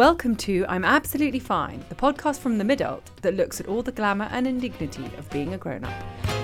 Welcome to I'm Absolutely Fine, the podcast from the mid adult that looks at all the glamour and indignity of being a grown up.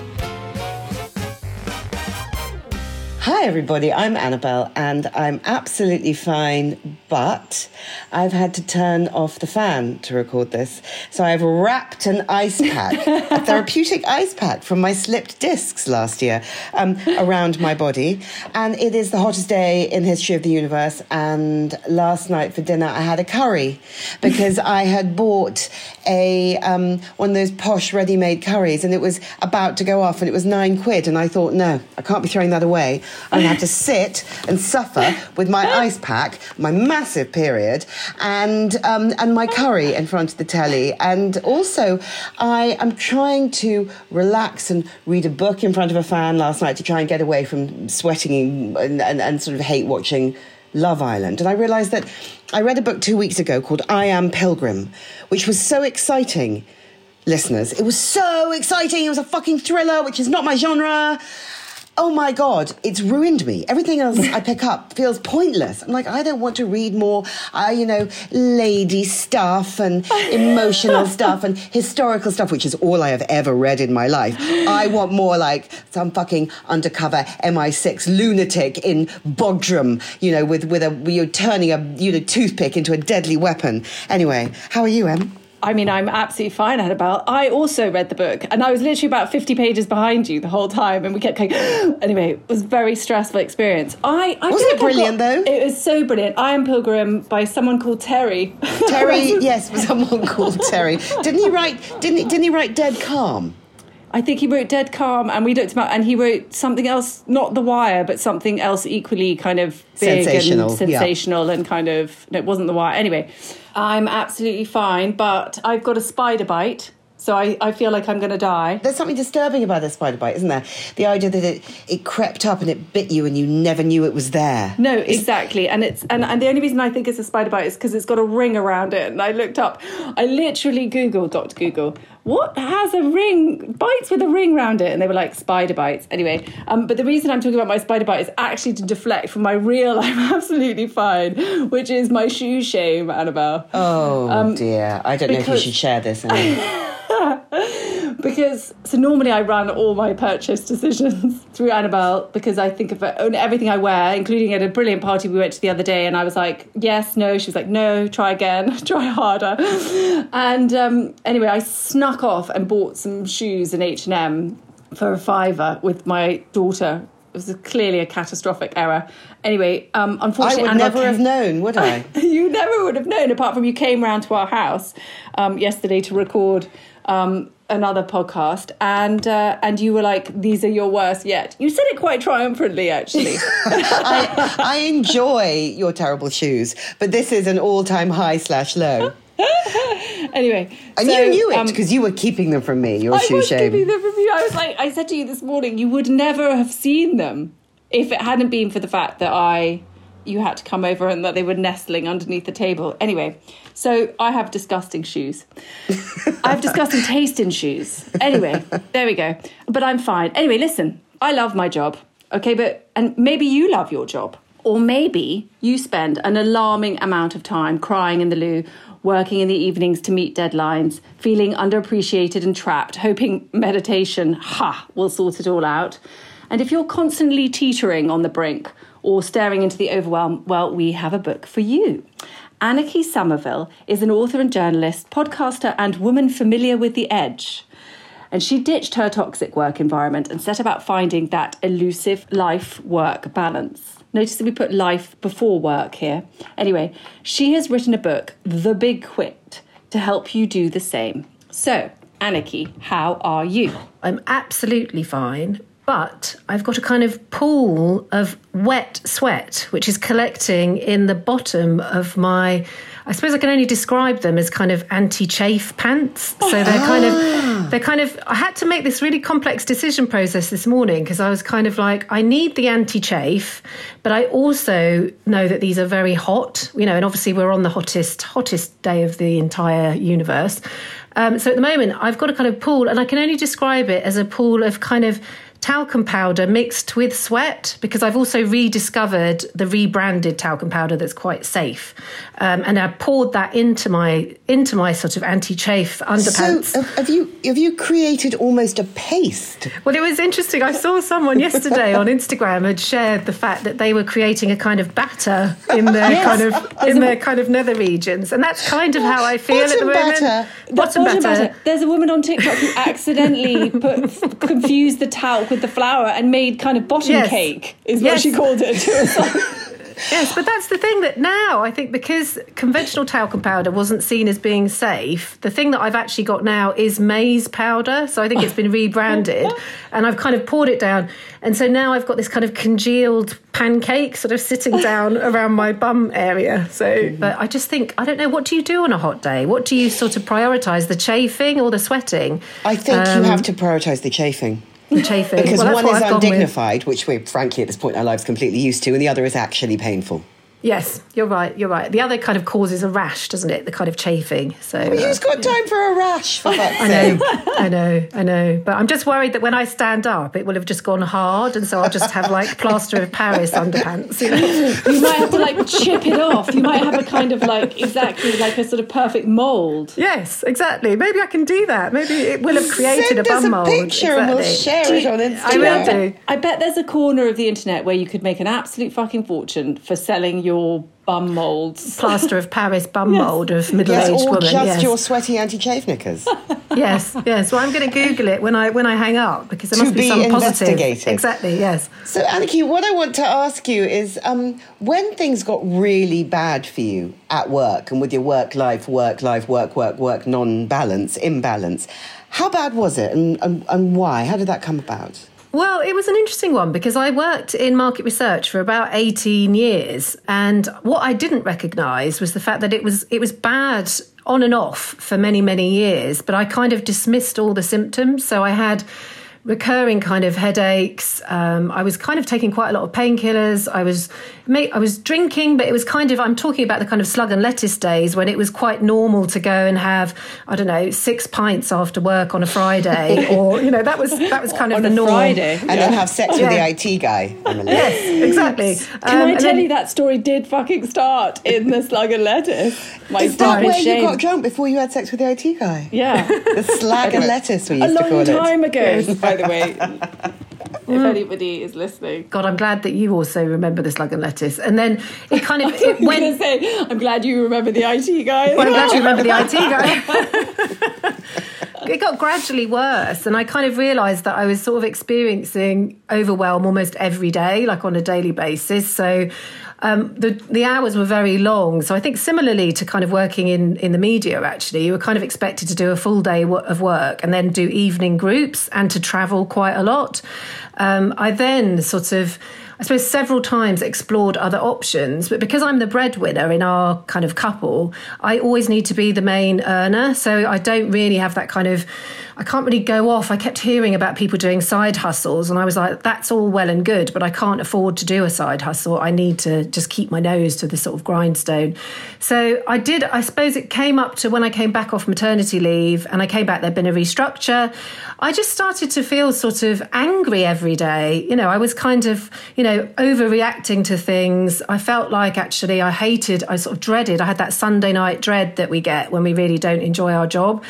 Hi, everybody. I'm Annabelle and I'm absolutely fine, but I've had to turn off the fan to record this. So I've wrapped an ice pack, a therapeutic ice pack from my slipped discs last year um, around my body. And it is the hottest day in history of the universe. And last night for dinner, I had a curry because I had bought a um, one of those posh ready-made curries and it was about to go off and it was nine quid. And I thought, no, I can't be throwing that away. To have to sit and suffer with my ice pack, my massive period, and um, and my curry in front of the telly. And also, I am trying to relax and read a book in front of a fan last night to try and get away from sweating and, and, and sort of hate watching Love Island. And I realised that I read a book two weeks ago called I Am Pilgrim, which was so exciting listeners. It was so exciting. It was a fucking thriller, which is not my genre oh my god, it's ruined me. Everything else I pick up feels pointless. I'm like, I don't want to read more, uh, you know, lady stuff and emotional stuff and historical stuff, which is all I have ever read in my life. I want more like some fucking undercover MI6 lunatic in Bodrum, you know, with with a you're turning a you know toothpick into a deadly weapon. Anyway, how are you, Em? I mean, I'm absolutely fine, Annabelle. I also read the book, and I was literally about 50 pages behind you the whole time, and we kept going. anyway, it was a very stressful experience. I, I wasn't it brilliant got, though. It was so brilliant. I am Pilgrim by someone called Terry. Terry, yes, someone called Terry. Didn't he write? Didn't he, didn't he write Dead Calm? I think he wrote Dead Calm, and we looked about, and he wrote something else, not The Wire, but something else equally kind of big sensational, and sensational, yeah. and kind of. No, it wasn't The Wire. Anyway, I'm absolutely fine, but I've got a spider bite. So I, I feel like I'm going to die. There's something disturbing about a spider bite, isn't there? The idea that it, it crept up and it bit you and you never knew it was there. No, exactly. And it's and, and the only reason I think it's a spider bite is because it's got a ring around it. And I looked up, I literally Googled, Dr. Google, what has a ring bites with a ring around it? And they were like spider bites. Anyway um, but the reason i'm talking about my spider bite is actually to deflect from my real i'm absolutely fine which is my shoe shame annabelle. Oh um, dear. I don't because, know if you should share this because so normally I run all my purchase decisions through Annabelle because I think of everything I wear, including at a brilliant party we went to the other day, and I was like, yes, no. She was like, no, try again, try harder. And um, anyway, I snuck off and bought some shoes in H and M for a fiver with my daughter it was clearly a catastrophic error. Anyway, um, unfortunately, I would never came, have known, would I? you never would have known, apart from you came round to our house um, yesterday to record um, another podcast, and uh, and you were like, "These are your worst yet." You said it quite triumphantly, actually. I, I enjoy your terrible shoes, but this is an all-time high slash low. anyway, and so, you knew it because um, you were keeping them from me. Your I shoe was shame. keeping them from you. I was like, I said to you this morning, you would never have seen them if it hadn't been for the fact that I you had to come over and that they were nestling underneath the table. Anyway, so I have disgusting shoes. I have disgusting taste in shoes. Anyway, there we go. But I'm fine. Anyway, listen, I love my job. Okay, but and maybe you love your job. Or maybe you spend an alarming amount of time crying in the loo, working in the evenings to meet deadlines, feeling underappreciated and trapped, hoping meditation, ha, will sort it all out. And if you're constantly teetering on the brink, or staring into the overwhelm, well, we have a book for you. Anniki Sommerville is an author and journalist, podcaster, and woman familiar with the edge. And she ditched her toxic work environment and set about finding that elusive life work balance. Notice that we put life before work here. Anyway, she has written a book, The Big Quit, to help you do the same. So, Anniki, how are you? I'm absolutely fine but I've got a kind of pool of wet sweat, which is collecting in the bottom of my. I suppose I can only describe them as kind of anti-chafe pants. So they're kind of, they're kind of. I had to make this really complex decision process this morning because I was kind of like, I need the anti-chafe, but I also know that these are very hot. You know, and obviously we're on the hottest, hottest day of the entire universe. Um, so at the moment, I've got a kind of pool, and I can only describe it as a pool of kind of talcum powder mixed with sweat because I've also rediscovered the rebranded talcum powder that's quite safe, um, and I poured that into my into my sort of anti-chafe underpants. So have you have you created almost a paste? Well, it was interesting. I saw someone yesterday on Instagram had shared the fact that they were creating a kind of batter in their yes. kind of in their kind of nether regions, and that's kind of how I feel bottom at the moment. Batter. Bottom, bottom batter. batter. There's a woman on TikTok who accidentally put, confused the talc with the flour and made kind of bottom Yes. cake, is Yes. what she called it. She was like, Yes, but that's the thing that now I think because conventional talcum powder wasn't seen as being safe, the thing that I've actually got now is maize powder. So I think it's been rebranded and I've kind of poured it down. And so now I've got this kind of congealed pancake sort of sitting down around my bum area. So, but I just think, I don't know, what do you do on a hot day? What do you sort of prioritize, the chafing or the sweating? I think Um, you have to prioritise the chafing. The chafing. Because Well, one is undignified, which we're frankly at this point in our lives completely used to, and the other is actually painful. Yes, you're right. You're right. The other kind of causes a rash, doesn't it? The kind of chafing. So But uh, who's got time for a rash, for fuck's I know, I know, I know. But I'm just worried that when I stand up, it will have just gone hard, and so I'll just have like plaster of Paris underpants. You know? you might have to like chip it off. You might have a kind of like exactly like a sort of perfect mold. Yes, exactly. Maybe I can do that. Maybe it will have created Send a us bum a mold. picture and we'll Exactly. share it on Instagram. I will do. I bet there's a corner of the internet where you could make an absolute fucking fortune for selling your bum molds. Plaster of Paris bum Yes. mold of Yes, middle-aged or woman. just yes. your sweaty anti-chafe knickers. yes, yes. Well, I'm going to Google it when I when I hang up because there To must be, be some positive. Exactly. Yes. So, Anniki, what I want to ask you is um, when things got really bad for you at work and with your work life, work life, work, work, work, non balance, imbalance, how bad was it and, and, and why? How did that come about? Well, it was an interesting one because I worked in market research for about 18 years and what I didn't recognize was the fact that it was it was bad on and off for many many years, but I kind of dismissed all the symptoms. So I had recurring kind of headaches. Um, I was kind of taking quite a lot of painkillers. I was I was drinking, but it was kind of I'm talking about the kind of slug and lettuce days when it was quite normal to go and have I don't know six pints after work on a Friday, or you know that was that was kind of On the a norm. Friday. And then have sex with Yeah. the IT guy, Emily. Yes, exactly. Can Um, I tell then- you that story did fucking start in the slug and lettuce? My Is that deepest where shame. you got drunk before you had sex with the IT guy? Yeah. The slug and lettuce we a to call long time ago, by the way. if anybody is listening. God, I'm glad that you also remember the slug and lettuce. And then it kind of it I'm went. say, I'm glad you remember the IT guy. Well, I'm glad you remember the IT guy. it got gradually worse, and I kind of realised that I was sort of experiencing overwhelm almost every day, like on a daily basis. So. Um, the the hours were very long, so I think similarly to kind of working in in the media, actually, you were kind of expected to do a full day of work and then do evening groups and to travel quite a lot. Um, I then sort of I suppose several times explored other options, but because I'm the breadwinner in our kind of couple, I always need to be the main earner. So I don't really have that kind of, I can't really go off. I kept hearing about people doing side hustles, and I was like, that's all well and good, but I can't afford to do a side hustle. I need to just keep my nose to the sort of grindstone. So I did, I suppose it came up to when I came back off maternity leave and I came back, there'd been a restructure. I just started to feel sort of angry every day. You know, I was kind of, you know, overreacting to things. I felt like actually I hated, I sort of dreaded, I had that Sunday night dread that we get when we really don't enjoy our job.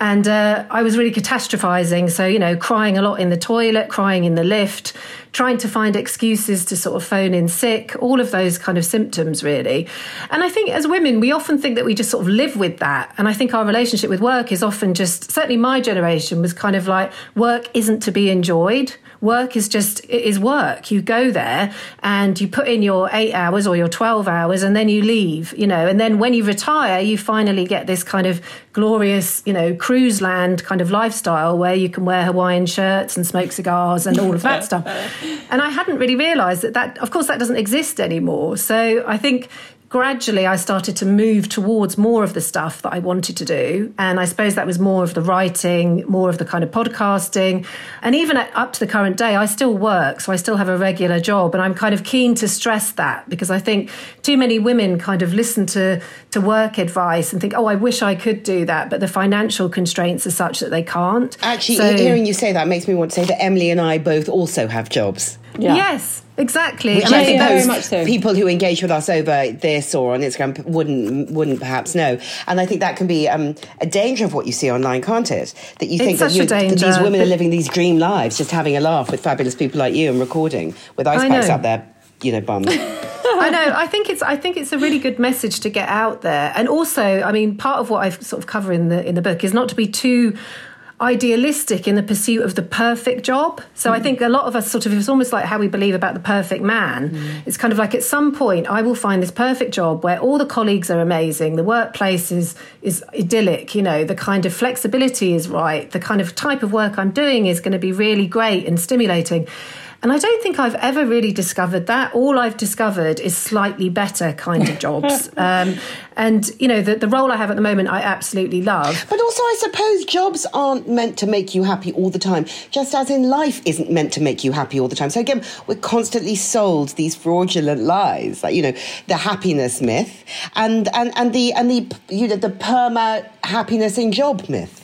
And uh, I was really catastrophizing. So, you know, crying a lot in the toilet, crying in the lift, trying to find excuses to sort of phone in sick, all of those kind of symptoms, really. And I think as women, we often think that we just sort of live with that. And I think our relationship with work is often just, certainly my generation was kind of like, work isn't to be enjoyed. Work is just, it is work. You go there and you put in your eight hours or your 12 hours and then you leave, you know, and then when you retire, you finally get this kind of glorious, you know, cruise land kind of lifestyle where you can wear Hawaiian shirts and smoke cigars and all of that stuff. And I hadn't really realized that that, of course, that doesn't exist anymore. So I think gradually I started to move towards more of the stuff that I wanted to do. And I suppose that was more of the writing, more of the kind of podcasting. And even at, up to the current day, I still work. So I still have a regular job. And I'm kind of keen to stress that because I think too many women kind of listen to, to work advice and think, oh, I wish I could do that. But the financial constraints are such that they can't. Actually, so, hearing you say that makes me want to say that Emily and I both also have jobs. Yeah. Yes, exactly. Which and I think very much so. people who engage with us over this or on Instagram wouldn't wouldn't perhaps know. And I think that can be um, a danger of what you see online, can't it? That you think that, you, that, these women are living these dream lives, just having a laugh with fabulous people like you and recording with ice packs up there, you know, bum. I know. I think it's. I think it's a really good message to get out there, and also, I mean, part of what I've sort of cover in the in the book is not to be too idealistic in the pursuit of the perfect job. So mm. I think a lot of us sort of, it's almost like how we believe about the perfect man. Mm. It's kind of like at some point I will find this perfect job where all the colleagues are amazing, the workplace is, is idyllic, you know, the kind of flexibility is right, the kind of type of work I'm doing is going to be really great and stimulating. And I don't think I've ever really discovered that. All I've discovered is slightly better kind of jobs. um, and, you know, the, the role I have at the moment, I absolutely love. But also, I suppose jobs aren't meant to make you happy all the time, just as in life isn't meant to make you happy all the time. So again, we're constantly sold these fraudulent lies, like, you know, the happiness myth and, and, and the, and the, you know, the perma happiness in job myth.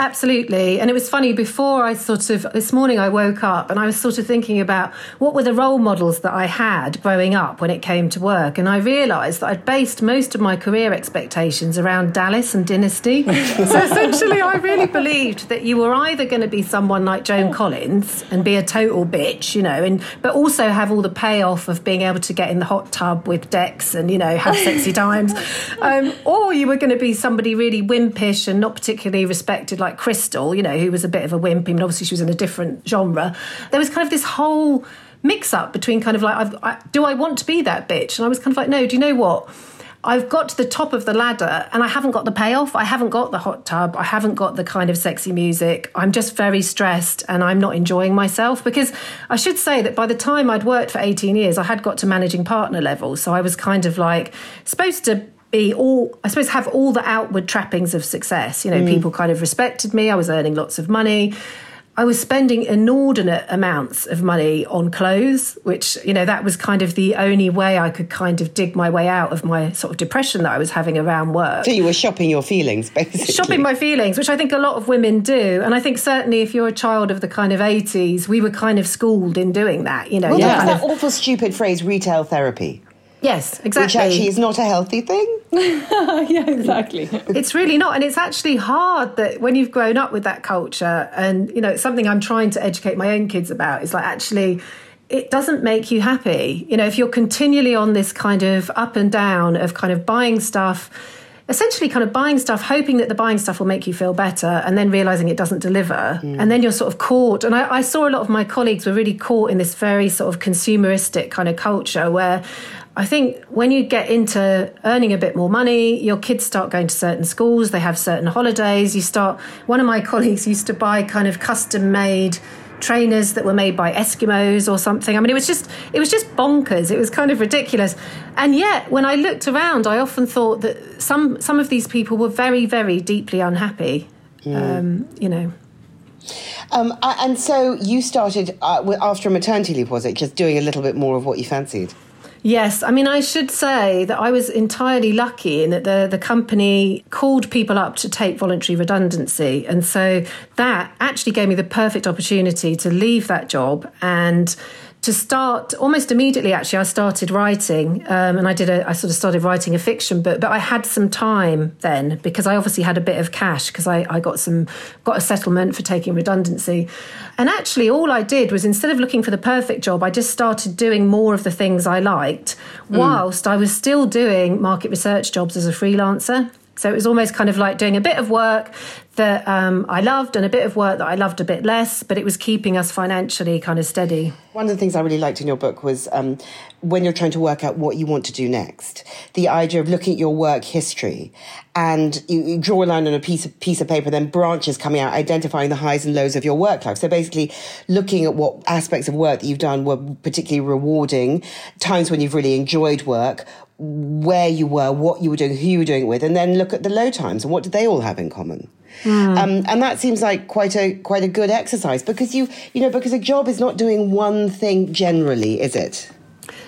Absolutely. And it was funny before I sort of, this morning I woke up and I was sort of thinking about what were the role models that I had growing up when it came to work. And I realised that I'd based most of my career expectations around Dallas and Dynasty. so essentially, I really believed that you were either going to be someone like Joan Collins and be a total bitch, you know, and but also have all the payoff of being able to get in the hot tub with Dex and, you know, have sexy times. Um, or you were going to be somebody really wimpish and not particularly respected like like Krystle, you know, who was a bit of a wimp. I mean, obviously she was in a different genre. There was kind of this whole mix up between kind of like, I, do I want to be that bitch? And I was kind of like, no, do you know what? I've got to the top of the ladder and I haven't got the payoff. I haven't got the hot tub. I haven't got the kind of sexy music. I'm just very stressed and I'm not enjoying myself because I should say that by the time I'd worked for 18 years, I had got to managing partner level. So I was kind of like supposed to be all i suppose have all the outward trappings of success. You know mm. people kind of respected me. I was earning lots of money. I was spending inordinate amounts of money on clothes which you know that was kind of the only way i could kind of dig my way out of my sort of depression that i was having around work. So you were shopping your feelings basically. Shopping my feelings which i think a lot of women do. And i think certainly if you're a child of the kind of 80s we were kind of schooled in doing that you know well, yeah. that awful stupid phrase retail therapy Yes, exactly. Which actually is not a healthy thing. yeah, exactly. it's really not. And it's actually hard that when you've grown up with that culture, and, you know, it's something I'm trying to educate my own kids about, is like actually, it doesn't make you happy. You know, if you're continually on this kind of up and down of kind of buying stuff, essentially kind of buying stuff, hoping that the buying stuff will make you feel better, and then realizing it doesn't deliver. Mm. And then you're sort of caught. And I, I, saw a lot of my colleagues were really caught in this very sort of consumeristic kind of culture where I think when you get into earning a bit more money, your kids start going to certain schools, they have certain holidays. You start, one of my colleagues used to buy kind of custom made trainers that were made by Eskimos or something. I mean, it was just it was just bonkers. It was kind of ridiculous. And yet, when I looked around, I often thought that some some of these people were very, very deeply unhappy. Mm. Um, you know. Um, and so you started uh, after a maternity leave, was it? Just doing a little bit more of what you fancied. Yes, I mean, I should say that I was entirely lucky in that the, the company called people up to take voluntary redundancy. And so that actually gave me the perfect opportunity to leave that job and to start almost immediately actually i started writing um, and i did a i sort of started writing a fiction book but i had some time then because i obviously had a bit of cash because I, I got some got a settlement for taking redundancy and actually all i did was instead of looking for the perfect job i just started doing more of the things i liked mm. whilst i was still doing market research jobs as a freelancer So it was almost kind of like doing a bit of work that um, I loved and a bit of work that I loved a bit less, but it was keeping us financially kind of steady. One of the things I really liked in your book was um, when you're trying to work out what you want to do next, the idea of looking at your work history and you, you, draw a line on a piece of piece of paper, then branches coming out, identifying the highs and lows of your work life. So basically, looking at what aspects of work that you've done were particularly rewarding, times when you've really enjoyed work, where you were, what you were doing, who you were doing it with, and then look at the low times and what do they all have in common. Mm. Um, and that seems like quite a quite a good exercise because you you know because a job is not doing one thing generally, is it?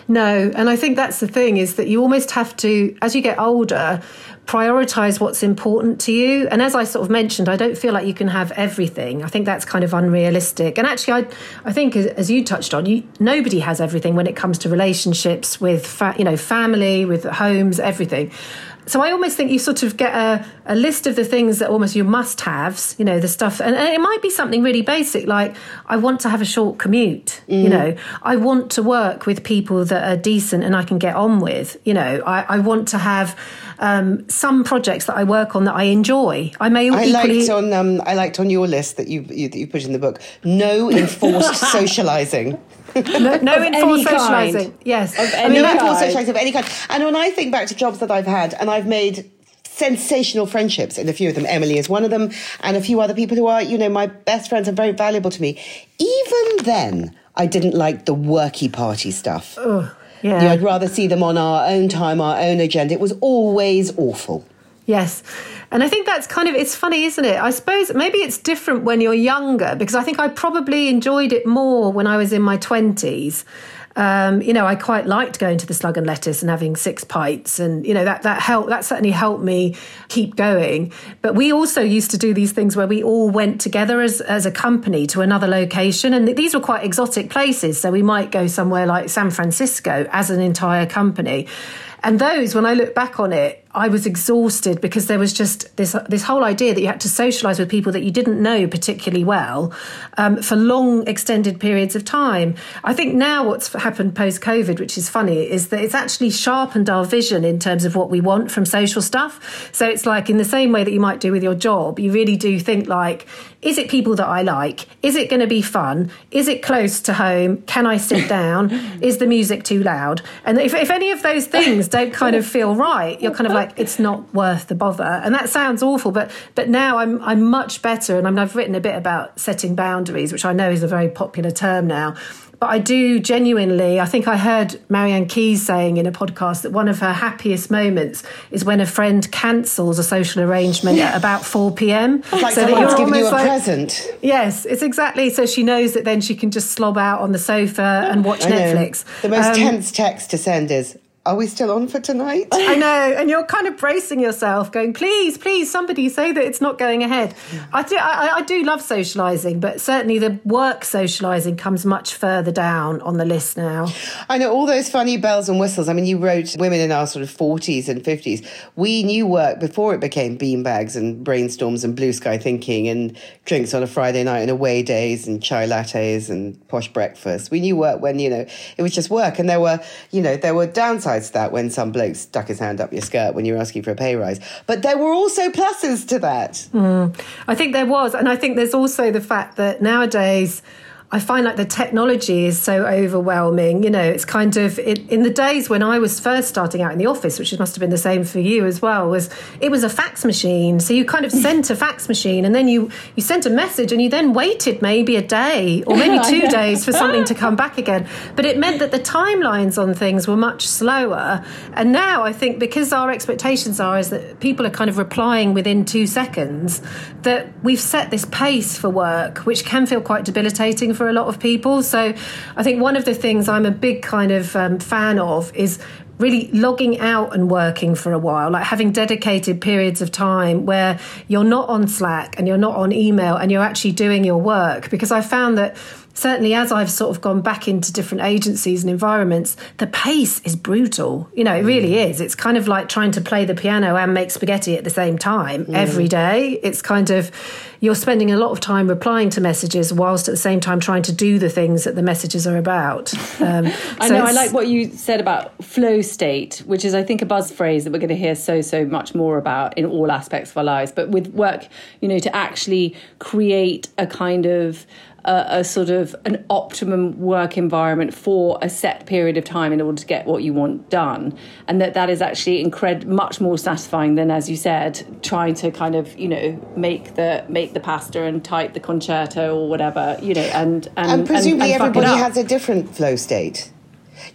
No, and I think that's the thing is that you almost have to, as you get older, prioritize what's important to you. And as I sort of mentioned, I don't feel like you can have everything. I think that's kind of unrealistic. And actually, I, I think as, you touched on, you, nobody has everything when it comes to relationships with, fa- you know, family, with homes, everything so I almost think you sort of get a, a list of the things that almost you must haves, you know, the stuff. And, and, it might be something really basic, like I want to have a short commute, mm. you know, I want to work with people that are decent and I can get on with, you know, I, I want to have um, some projects that I work on that I enjoy. I may I equally... liked on um, I liked on your list that you, you that you put in the book no enforced socializing no, no enforced socialising. Yes, of any I mean, no enforced socialising of any kind. And when I think back to jobs that I've had, and I've made sensational friendships in a few of them. Emily is one of them, and a few other people who are, you know, my best friends and very valuable to me. Even then, I didn't like the worky party stuff. Oh, yeah. You know, I'd rather see them on our own time, our own agenda. It was always awful. Yes. And I think that's kind of, it's funny, isn't it? I suppose maybe it's different when you're younger because I think I probably enjoyed it more when I was in my 20s. Um, you know, I quite liked going to the Slug and Lettuce and having six pints, and you know that that helped. That certainly helped me keep going. But we also used to do these things where we all went together as as a company to another location, and these were quite exotic places. So we might go somewhere like San Francisco as an entire company. And those, when I look back on it, I was exhausted because there was just this this whole idea that you had to socialise with people that you didn't know particularly well um, for long extended periods of time. I think now what's happened post COVID, which is funny, is that it's actually sharpened our vision in terms of what we want from social stuff. So it's like in the same way that you might do with your job, you really do think like, is it people that I like? Is it going to be fun? Is it close to home? Can I sit down? is the music too loud? And if, if any of those things don't kind of feel right, you're kind of like like it's not worth the bother. And that sounds awful, but but now I'm I'm much better, and I I've written a bit about setting boundaries, which I know is a very popular term now. But I do genuinely, I think I heard Marianne Keyes saying in a podcast that one of her happiest moments is when a friend cancels a social arrangement at about 4 p.m. Like so that you're giving you a like, present. Yes, it's exactly. So she knows that then she can just slob out on the sofa and watch Netflix. The most um, tense text to send is, are we still on for tonight? I know, and you're kind of bracing yourself, going, "Please, please, somebody say that it's not going ahead." I do, I, I, do love socialising, but certainly the work socialising comes much further down on the list now. I know all those funny bells and whistles. I mean, you wrote women in our sort of forties and fifties. We knew work before it became beanbags and brainstorms and blue sky thinking and drinks on a Friday night and away days and chai lattes and posh breakfast. We knew work when you know it was just work, and there were you know there were downsides to that when some bloke stuck his hand up your skirt when you were asking for a pay rise. But there were also pluses to that. Mm, I think there was. And I think there's also the fact that nowadays, I find like the technology is so overwhelming. You know, it's kind of it, in the days when I was first starting out in the office, which must have been the same for you as well. Was it was a fax machine? So you kind of sent a fax machine, and then you you sent a message, and you then waited maybe a day or maybe two days for something to come back again. But it meant that the timelines on things were much slower. And now I think because our expectations are is that people are kind of replying within two seconds, that we've set this pace for work, which can feel quite debilitating for a lot of people. So I think one of the things I'm a big kind of um, fan of is really logging out and working for a while, like having dedicated periods of time where you're not on Slack and you're not on email and you're actually doing your work. Because I found that certainly as I've sort of gone back into different agencies and environments, the pace is brutal. You know, it really mm. is. It's kind of like trying to play the piano and make spaghetti at the same time mm. every day. It's kind of, you're spending a lot of time replying to messages whilst at the same time trying to do the things that the messages are about. Um, I so know, I like what you said about flow state, which is, I think, a buzz phrase that we're going to hear so, so much more about in all aspects of our lives. But with work, you know, to actually create a kind of a, a, sort of an optimum work environment for a set period of time in order to get what you want done and that that is actually incred- much more satisfying than as you said trying to kind of you know make the make the pasta and type the concerto or whatever you know and and, and presumably and, and everybody has a different flow state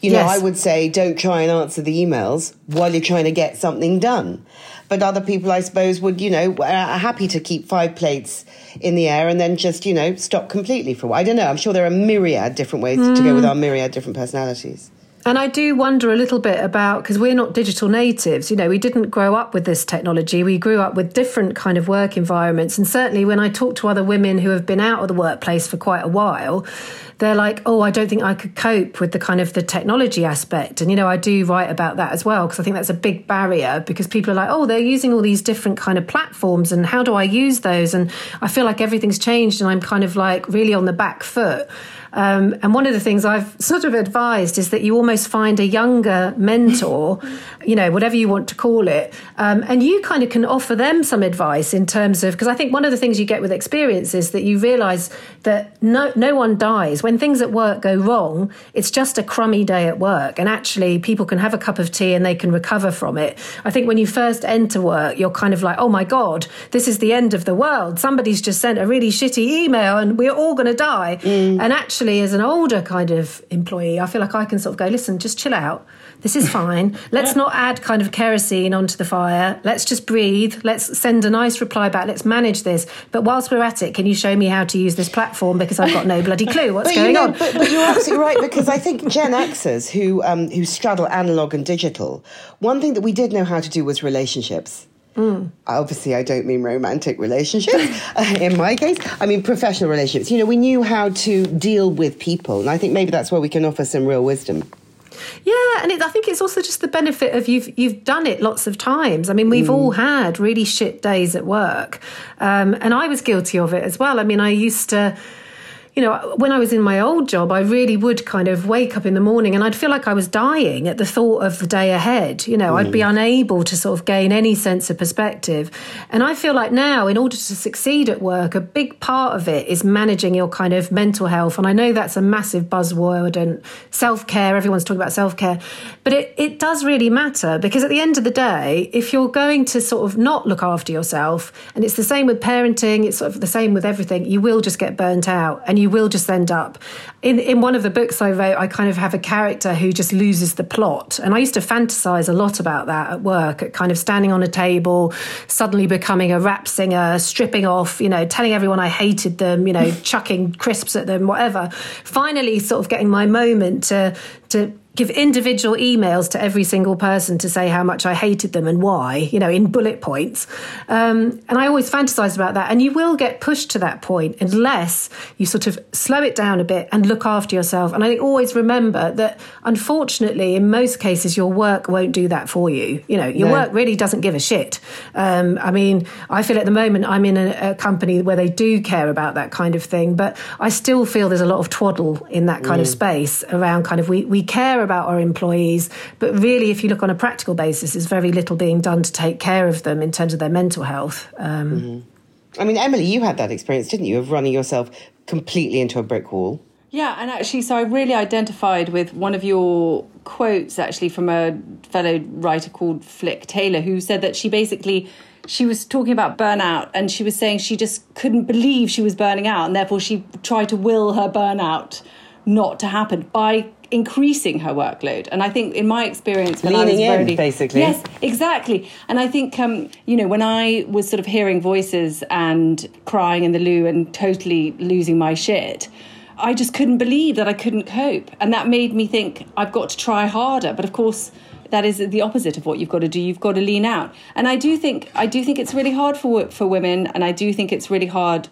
you know, yes. I would say don't try and answer the emails while you're trying to get something done. But other people, I suppose, would, you know, are happy to keep five plates in the air and then just, you know, stop completely for a while. I don't know. I'm sure there are myriad different ways mm. to go with hmm. our myriad different personalities. And I do wonder a little bit about because we're not digital natives, you know, we didn't grow up with this technology. We grew up with different kind of work environments. And certainly when I talk to other women who have been out of the workplace for quite a while, they're like, oh, I don't think I could cope with the kind of the technology aspect. And, you know, I do write about that as well, because I think that's a big barrier because people are like, oh, they're using all these different kind of platforms and how do I use those? And I feel like everything's changed and I'm kind of like really on the back foot. Um, and one of the things I've sort of advised is that you almost find a younger mentor, you know, whatever you want to call it, um, and you kind of can offer them some advice in terms of because I think one of the things you get with experience is that you realise that no no one dies when things at work go wrong. It's just a crummy day at work, and actually people can have a cup of tea and they can recover from it. I think when you first enter work, you're kind of like, oh my god, this is the end of the world. Somebody's just sent a really shitty email, and we're all going to die. Mm. And actually actually, as an older kind of employee, I feel like I can sort of go, listen, just chill out. This is fine. Let's not add kind of kerosene onto the fire. Let's just breathe. Let's send a nice reply back. Let's manage this. But whilst we're at it, can you show me how to use this platform? Because I've got no bloody clue what's going you know, on. But, but, you're absolutely right because I think Gen Xers who um, who straddle analog and digital, one thing that we did know how to do was relationships. Mm. Obviously, I don't mean romantic relationships. in my case, I mean professional relationships. You know, we knew how to deal with people, and I think maybe that's where we can offer some real wisdom. Yeah, and it, I think it's also just the benefit of you've you've done it lots of times. I mean, we've mm. all had really shit days at work, um, and I was guilty of it as well. I mean, I used to you know, when I was in my old job, I really would kind of wake up in the morning and I'd feel like I was dying at the thought of the day ahead. You know, mm. I'd be mm. unable to sort of gain any sense of perspective. And I feel like now, in order to succeed at work, a big part of it is managing your kind of mental health. And I know that's a massive buzzword and self care, everyone's talking about self care, but it, it does really matter because at the end of the day, if you're going to sort of not look after yourself, and it's the same with parenting, it's sort of the same with everything, you will just get burnt out and you you will just end up in in one of the books I wrote. I kind of have a character who just loses the plot, and I used to fantasize a lot about that at work, at kind of standing on a table, suddenly becoming a rap singer, stripping off, you know, telling everyone I hated them, you know, chucking crisps at them, whatever. Finally, sort of getting my moment to to give individual emails to every single person to say how much I hated them and why, you know, in bullet points. Um, and I always fantasize about that. And you will get pushed to that point unless you sort of slow it down a bit and look after yourself. And I always remember that unfortunately, in most cases, your work won't do that for you. You know, your no. work really doesn't give a shit. Um, I mean, I feel at the moment I'm in a, a, company where they do care about that kind of thing, but I still feel there's a lot of twaddle in that kind mm. of space around kind of we, we care about our employees, but really, if you look on a practical basis, there's very little being done to take care of them in terms of their mental health. Um, mm-hmm. I mean, Emily, you had that experience, didn't you, of running yourself completely into a brick wall? Yeah, and actually, so I really identified with one of your quotes, actually, from a fellow writer called Flick Taylor, who said that she basically she was talking about burnout and she was saying she just couldn't believe she was burning out and therefore she tried to will her burnout not to happen by increasing her workload. And I think, in my experience, when Leaning I was very, in, basically, yes, exactly. And I think, um, you know, when I was sort of hearing voices and crying in the loo and totally losing my shit. I just couldn't believe that I couldn't cope. And that made me think I've got to try harder. But of course, that is the opposite of what you've got to do. You've got to lean out. And I do think I do think it's really hard for for women and I do think it's really hard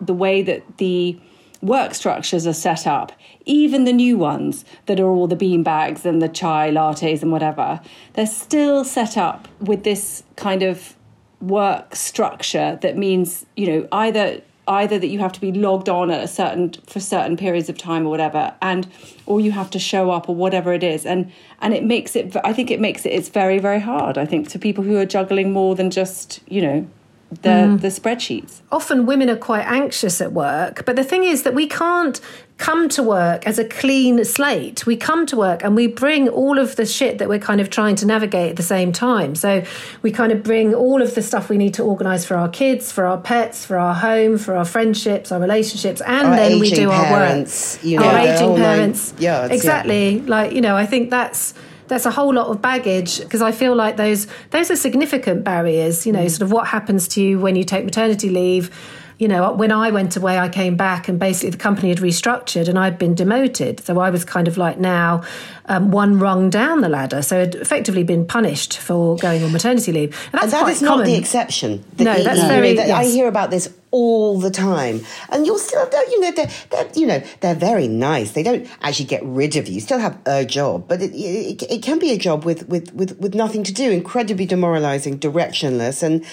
the way that the work structures are set up, even the new ones that are all the bean bags and the chai lattes and whatever, they're still set up with this kind of work structure that means, you know, either either that you have to be logged on at a certain for certain periods of time or whatever and or you have to show up or whatever it is. And and it makes it i think it makes it it's very very hard i think to people who are juggling more than just you know the mm. the spreadsheets. Often women are quite anxious at work, but the thing is that we can't come to work as a clean slate. We come to work and we bring all of the shit that we're kind of trying to navigate at the same time. So we kind of bring all of the stuff we need to organize for our kids, for our pets, for our home, for our friendships, our relationships, and our then we do parents, our work. You know, our aging parents. Yeah, exactly. Yeah. Like, you know, I think that's that's a whole lot of baggage because I feel like those those are significant barriers. You know, mm. sort of what happens to you when you take maternity leave. You know, when I went away, I came back and basically the company had restructured and I'd been demoted. So I was kind of like now um, one rung down the ladder. So I'd effectively been punished for going on maternity leave. And, and that is common. not the exception. The, no, that's very. You know, yes. I hear about this all the time. And you're still, you know, they're, they're, you know, they're very nice. They don't actually get rid of you. You still have a job, but it, it, it can be a job with, with, with, with nothing to do, incredibly demoralizing, directionless, and,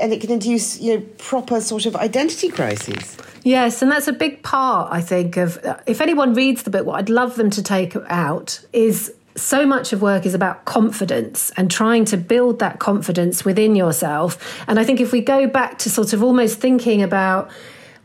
and it can induce, you know, proper sort of identity crises. Yes, and that's a big part, I think, of if anyone reads the book, what I'd love them to take out is so much of work is about confidence and trying to build that confidence within yourself. And I think if we go back to sort of almost thinking about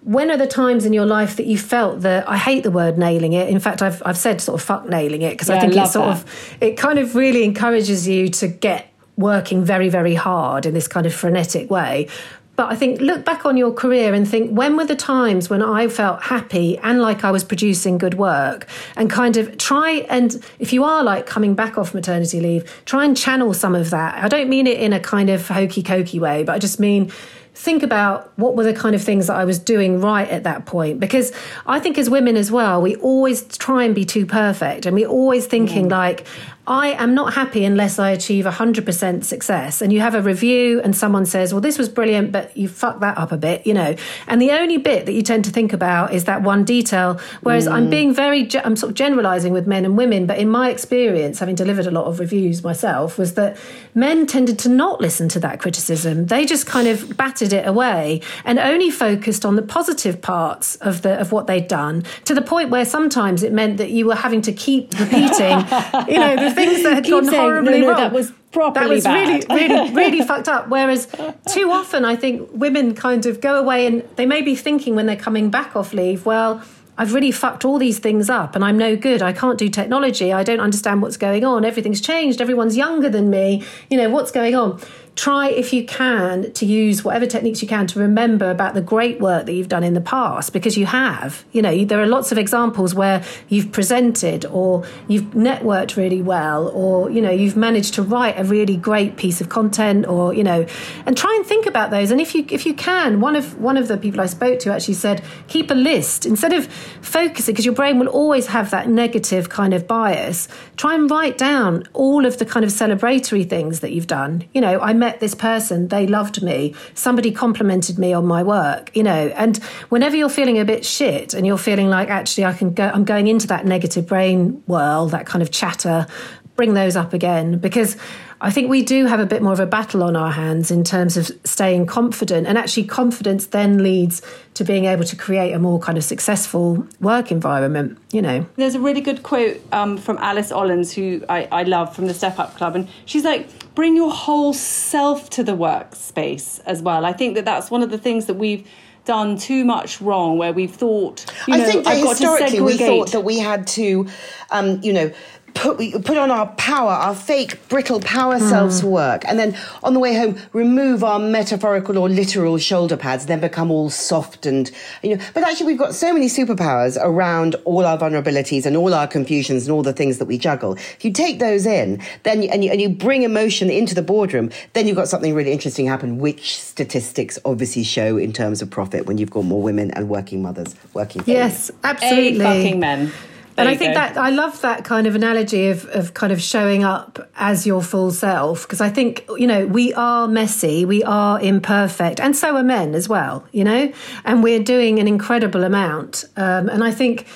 when are the times in your life that you felt that I hate the word nailing it. In fact, I've I've said sort of fuck nailing it because yeah, I think it sort that. of it kind of really encourages you to get working very very hard in this kind of frenetic way but I think look back on your career and think when were the times when I felt happy and like I was producing good work and kind of try and if you are like coming back off maternity leave, try and channel some of that. I don't mean it in a kind of hokey cokey way, but I just mean think about what were the kind of things that I was doing right at that point. Because I think as women as well, we always try and be too perfect and we're always thinking mm. like, I am not happy unless I achieve 100% success. And you have a review and someone says, well, this was brilliant, but you fucked that up a bit, you know. And the only bit that you tend to think about is that one detail. Whereas mm. I'm being very, I'm sort of generalizing with men and women, but in my experience, having delivered a lot of reviews myself, was that men tended to not listen to that criticism. They just kind of batted it away and only focused on the positive parts of the, of what they'd done to the point where sometimes it meant that you were having to keep repeating, you know, the things that had gone saying, horribly no, no, wrong. That was properly that was bad. really, really, really fucked up. Whereas too often, I think women kind of go away and they may be thinking when they're coming back off leave, well. I've really fucked all these things up and I'm no good. I can't do technology. I don't understand what's going on. Everything's changed. Everyone's younger than me. You know, what's going on? Try if you can to use whatever techniques you can to remember about the great work that you've done in the past because you have. You know there are lots of examples where you've presented or you've networked really well or you know you've managed to write a really great piece of content or you know and try and think about those. And if you if you can one of one of the people I spoke to actually said keep a list. Instead of focusing because your brain will always have that negative kind of bias try and write down all of the kind of celebratory things that you've done. You know I met this person, they loved me, somebody complimented me on my work, you know. And whenever you're feeling a bit shit and you're feeling like actually I can go, I'm going into that negative brain whirl, that kind of chatter, bring those up again because I think we do have a bit more of a battle on our hands in terms of staying confident. And actually, confidence then leads to being able to create a more kind of successful work environment, you know. There's a really good quote um, from Alice Olins, who I, I love from the Step Up Club. And she's like, bring your whole self to the workspace as well. I think that that's one of the things that we've done too much wrong where we've thought you know, I think that historically we thought that we had to um, you know put put on our power, our fake brittle power mm. selves for work, and then on the way home remove our metaphorical or literal shoulder pads, then become all soft and you know. But actually, we've got so many superpowers around all our vulnerabilities and all our confusions and all the things that we juggle. If you take those in, then you, and you, and you bring emotion into the boardroom, then you've got something really interesting happen, which statistics obviously show in terms of profit when you've got more women and working mothers working. Yes, absolutely. A fucking men. And I think go. that I love that kind of analogy of, of kind of showing up as your full self because I think you know we are messy, we are imperfect, and so are men as well. You know, and we're doing an incredible amount. Um, and I think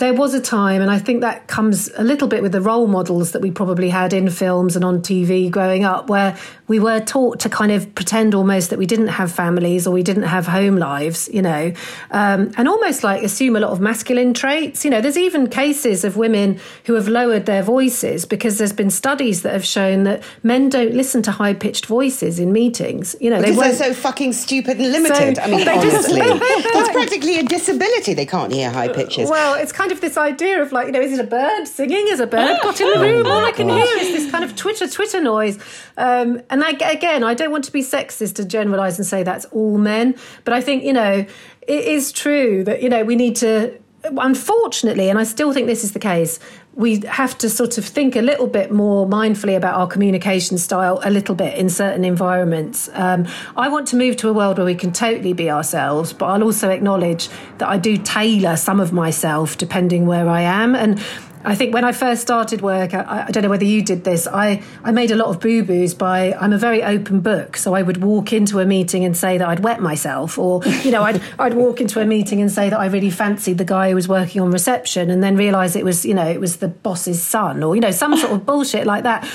there was a time, and I think that comes a little bit with the role models that we probably had in films and on TV growing up, where we were taught to kind of pretend almost that we didn't have families or we didn't have home lives, you know, um, and almost like assume a lot of masculine traits. You know, there's even cases of women who have lowered their voices because there's been studies that have shown that men don't listen to high pitched voices in meetings. You know, because they are so fucking stupid and limited. So, I mean, honestly, that's practically a disability. They can't hear high pitches. Well, it's kind of this idea of like, you know, is it a bird singing? Is a bird got in the room? All I can hear is this kind of Twitter Twitter noise. Um, and I, again, I don't want to be sexist to generalize and say that's all men, but I think, you know, it is true that, you know, we need to, unfortunately, and I still think this is the case, we have to sort of think a little bit more mindfully about our communication style a little bit in certain environments. Um, I want to move to a world where we can totally be ourselves, but I'll also acknowledge that I do tailor some of myself depending where I am. And I think when I first started work, I, I, don't know whether you did this. I, I made a lot of boo boos by I'm a very open book, so I would walk into a meeting and say that I'd wet myself, or you know, I'd I'd walk into a meeting and say that I really fancied the guy who was working on reception, and then realise it was you know it was the boss's son, or you know some sort of bullshit like that.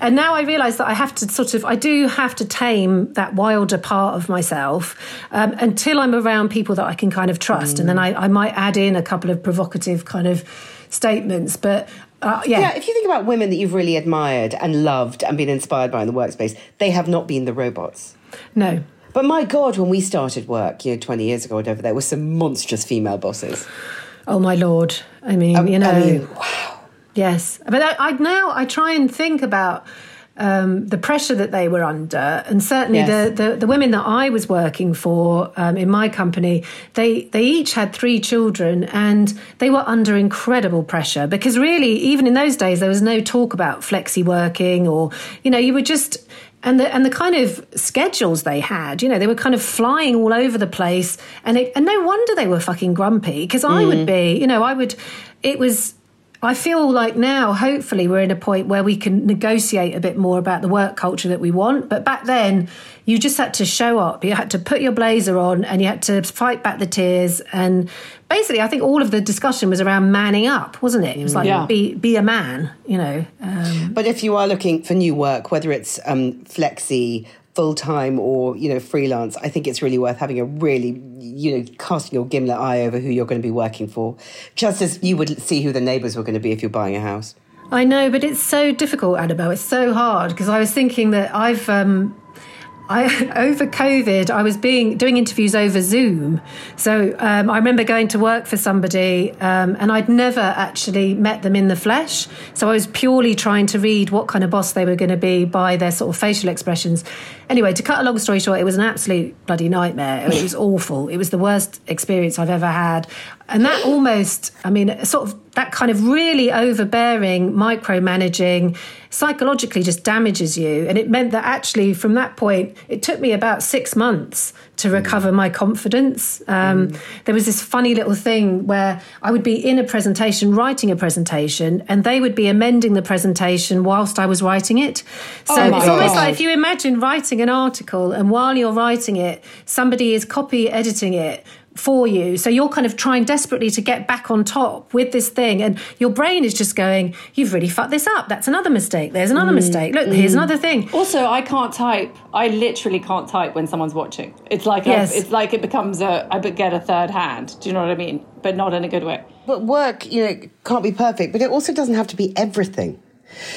And now I realise that I have to sort of I do have to tame that wilder part of myself um, until I'm around people that I can kind of trust, mm. and then I, I might add in a couple of provocative kind of statements. But uh, yeah. yeah, if you think about women that you've really admired and loved and been inspired by in the workspace, they have not been the robots. No. But my God, when we started work, you know, 20 years ago or whatever, there were some monstrous female bosses. Oh, my Lord. I mean, um, you know. I mean, wow. Yes. But I, I now I try and think about um, the pressure that they were under, and certainly yes. the, the, the women that I was working for um, in my company, they they each had three children, and they were under incredible pressure because really, even in those days, there was no talk about flexi working, or you know, you were just and the and the kind of schedules they had, you know, they were kind of flying all over the place, and it, and no wonder they were fucking grumpy because I mm. would be, you know, I would. It was I feel like now, hopefully, we're in a point where we can negotiate a bit more about the work culture that we want. But back then, you just had to show up. You had to put your blazer on and you had to fight back the tears. And basically, I think all of the discussion was around manning up, wasn't it? It was like, yeah. be, be a man, you know. Um, but if you are looking for new work, whether it's um, flexi, full time or you know freelance, I think it's really worth having a really you know casting your gimlet eye over who you're going to be working for, just as you would see who the neighbours were going to be if you're buying a house. I know, but it's so difficult, Annabel. It's so hard because I was thinking that I've um, I, over COVID, I was being doing interviews over Zoom. So um, I remember going to work for somebody, um, and I'd never actually met them in the flesh. So I was purely trying to read what kind of boss they were going to be by their sort of facial expressions. Anyway, to cut a long story short, it was an absolute bloody nightmare. It was awful. It was the worst experience I've ever had. And that almost, I mean, sort of that kind of really overbearing, micromanaging, psychologically just damages you. And it meant that actually, from that point, it took me about six months to mm. recover my confidence. Um, mm. There was this funny little thing where I would be in a presentation, writing a presentation, and they would be amending the presentation whilst I was writing it. So oh it's almost like if you imagine writing an article, and while you're writing it, somebody is copy editing it for you. So you're kind of trying desperately to get back on top with this thing, and your brain is just going, You've really fucked this up. That's another mistake. There's another mm. mistake. Look, mm. here's another thing. Also, I can't type. I literally can't type when someone's watching. It's like yes. a, it's like it becomes a I get a third hand. Do you know what I mean? But not in a good way. But work, you know, can't be perfect, but it also doesn't have to be everything.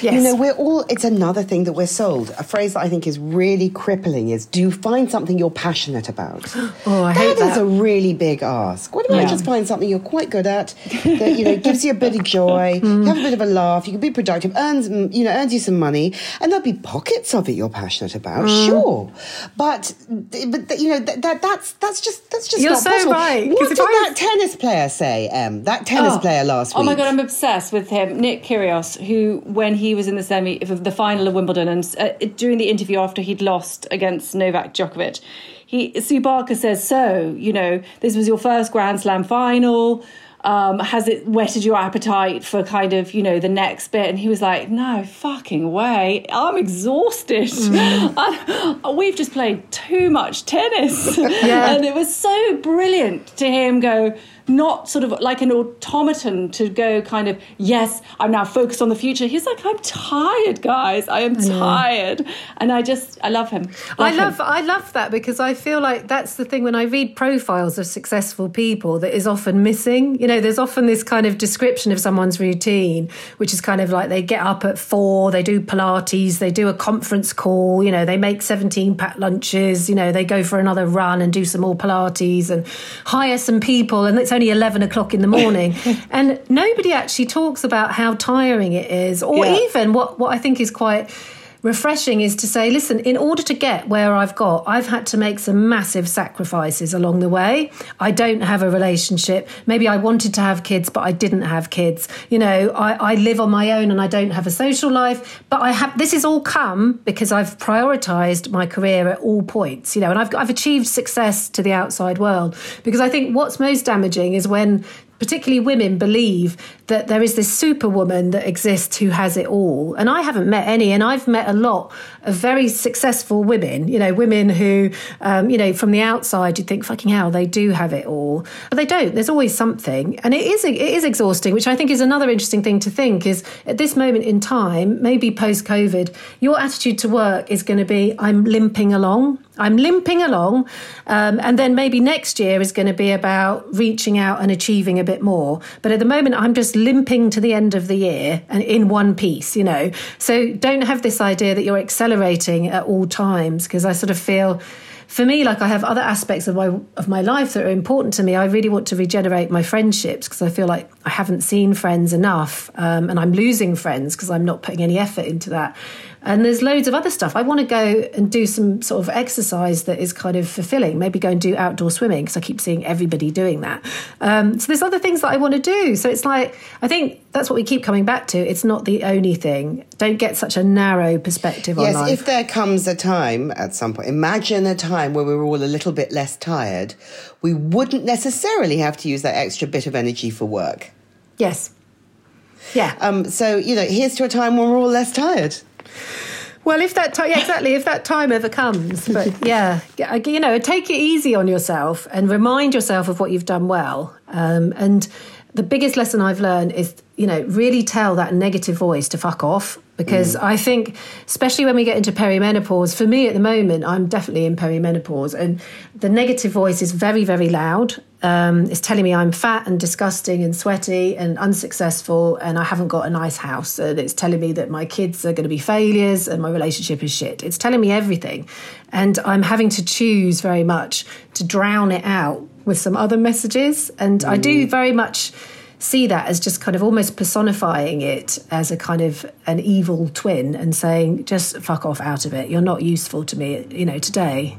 Yes. You know, we're all, it's another thing that we're sold. A phrase that I think is really crippling is do you find something you're passionate about? Oh, I that hate that. is a really big ask. What about yeah. just find something you're quite good at that, you know, gives you a bit of joy, you have a bit of a laugh, you can be productive, earns, you know, earns you some money, and there'll be pockets of it you're passionate about, mm. sure. But, but you know, that, that, that's, that's just, that's just you're not so possible. right. What did that tennis player say, Em? That tennis oh. player last week? Oh my God, I'm obsessed with him. Nick Kyrgios, who, when he was in the semi, of the final of Wimbledon, and uh, during the interview after he'd lost against Novak Djokovic, he Sue Barker says, "So, you know, this was your first Grand Slam final." um, has it whetted your appetite for kind of you know the next bit and he was like no fucking way i'm exhausted mm. I, we've just played too much tennis yeah. and it was so brilliant to hear him go not sort of like an automaton to go kind of, yes, I'm now focused on the future. He's like, I'm tired, guys. I am tired. And I just, I love him. Love I love, him. I love that because I feel like that's the thing when I read profiles of successful people that is often missing. You know, there's often this kind of description of someone's routine, which is kind of like they get up at four, they do Pilates, they do a conference call, you know, they make 17 packed lunches, you know, they go for another run and do some more Pilates and hire some people. And it's only 11 o'clock in the morning. and nobody actually talks about how tiring it is, or yeah. even what, what I think is quite refreshing is to say, listen, in order to get where I've got, I've had to make some massive sacrifices along the way. I don't have a relationship. Maybe I wanted to have kids, but I didn't have kids. You know, I, I live on my own and I don't have a social life, but I have, this has all come because I've prioritized my career at all points, you know, and I've, I've achieved success to the outside world because I think what's most damaging is when particularly women believe that there is this superwoman that exists who has it all. And I haven't met any, and I've met a lot of very successful women, you know, women who, um, you know, from the outside, you'd think, fucking hell, they do have it all. But they don't. There's always something. And it is, it is exhausting, which I think is another interesting thing to think is at this moment in time, maybe post COVID, your attitude to work is going to be, I'm limping along. I'm limping along. Um, and then maybe next year is going to be about reaching out and achieving a bit more. But at the moment, I'm just limping to the end of the year and in one piece, you know. So don't have this idea that you're accelerating at all times because I sort of feel for me, like I have other aspects of my of my life that are important to me. I really want to regenerate my friendships because I feel like I haven't seen friends enough, um, and I'm losing friends because I'm not putting any effort into that. And there's loads of other stuff. I want to go and do some sort of exercise that is kind of fulfilling. Maybe go and do outdoor swimming because I keep seeing everybody doing that. Um, so there's other things that I want to do. So it's like I think that's what we keep coming back to. It's not the only thing. Don't get such a narrow perspective yes, on life. Yes, if there comes a time at some point, imagine a time where we were all a little bit less tired. We wouldn't necessarily have to use that extra bit of energy for work. Yes. Yeah. Um, so you know, here's to a time when we're all less tired. Well, if that time, yeah, exactly, if that time ever comes, but yeah, you know, take it easy on yourself and remind yourself of what you've done well. Um, and the biggest lesson I've learned is, you know, really tell that negative voice to fuck off because mm. I think, especially when we get into perimenopause, for me at the moment, I'm definitely in perimenopause, and the negative voice is very, very loud. Um, it's telling me I'm fat and disgusting and sweaty and unsuccessful, and I haven't got a nice house. And it's telling me that my kids are going to be failures and my relationship is shit. It's telling me everything. And I'm having to choose very much to drown it out with some other messages. And mm. I do mm. very much see that as just kind of almost personifying it as a kind of an evil twin and saying, just fuck off out of it. You're not useful to me, you know, today.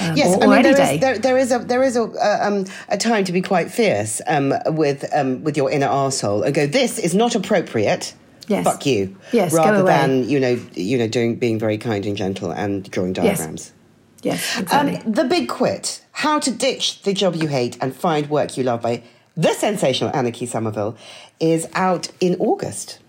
Um, yes, or, I mean, there is, there, there is, a there is a, uh, um, a time to be quite fierce um, with um, with your inner arsehole and go, this is not appropriate. Yes. Fuck you. Yes. Rather than you know you know doing being very kind and gentle and drawing diagrams. Yes. Yes exactly. Um, the big quit: How to ditch the job you hate and find work you love by the sensational Anniki Sommerville is out in August.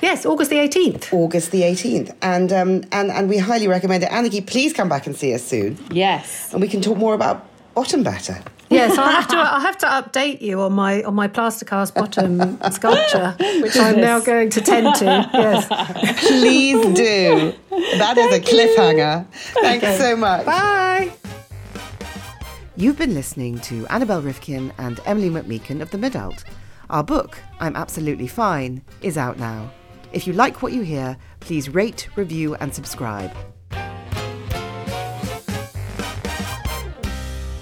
Yes, August the 18th. August the 18th. And, um, and, and we highly recommend it. Anniki, please come back and see us soon. Yes. And we can talk more about bottom batter. Yes, I'll have to. I'll have to update you on my on my plaster cast bottom sculpture, which I'm now going to tend to. Yes, please do. That is a cliffhanger. Thanks okay. so much. Bye. You've been listening to Annabel Rivkin and Emilie McMeekan of The Midult. Our book, I'm Absolutely Fine, is out now. If you like what you hear, please rate, review, and subscribe.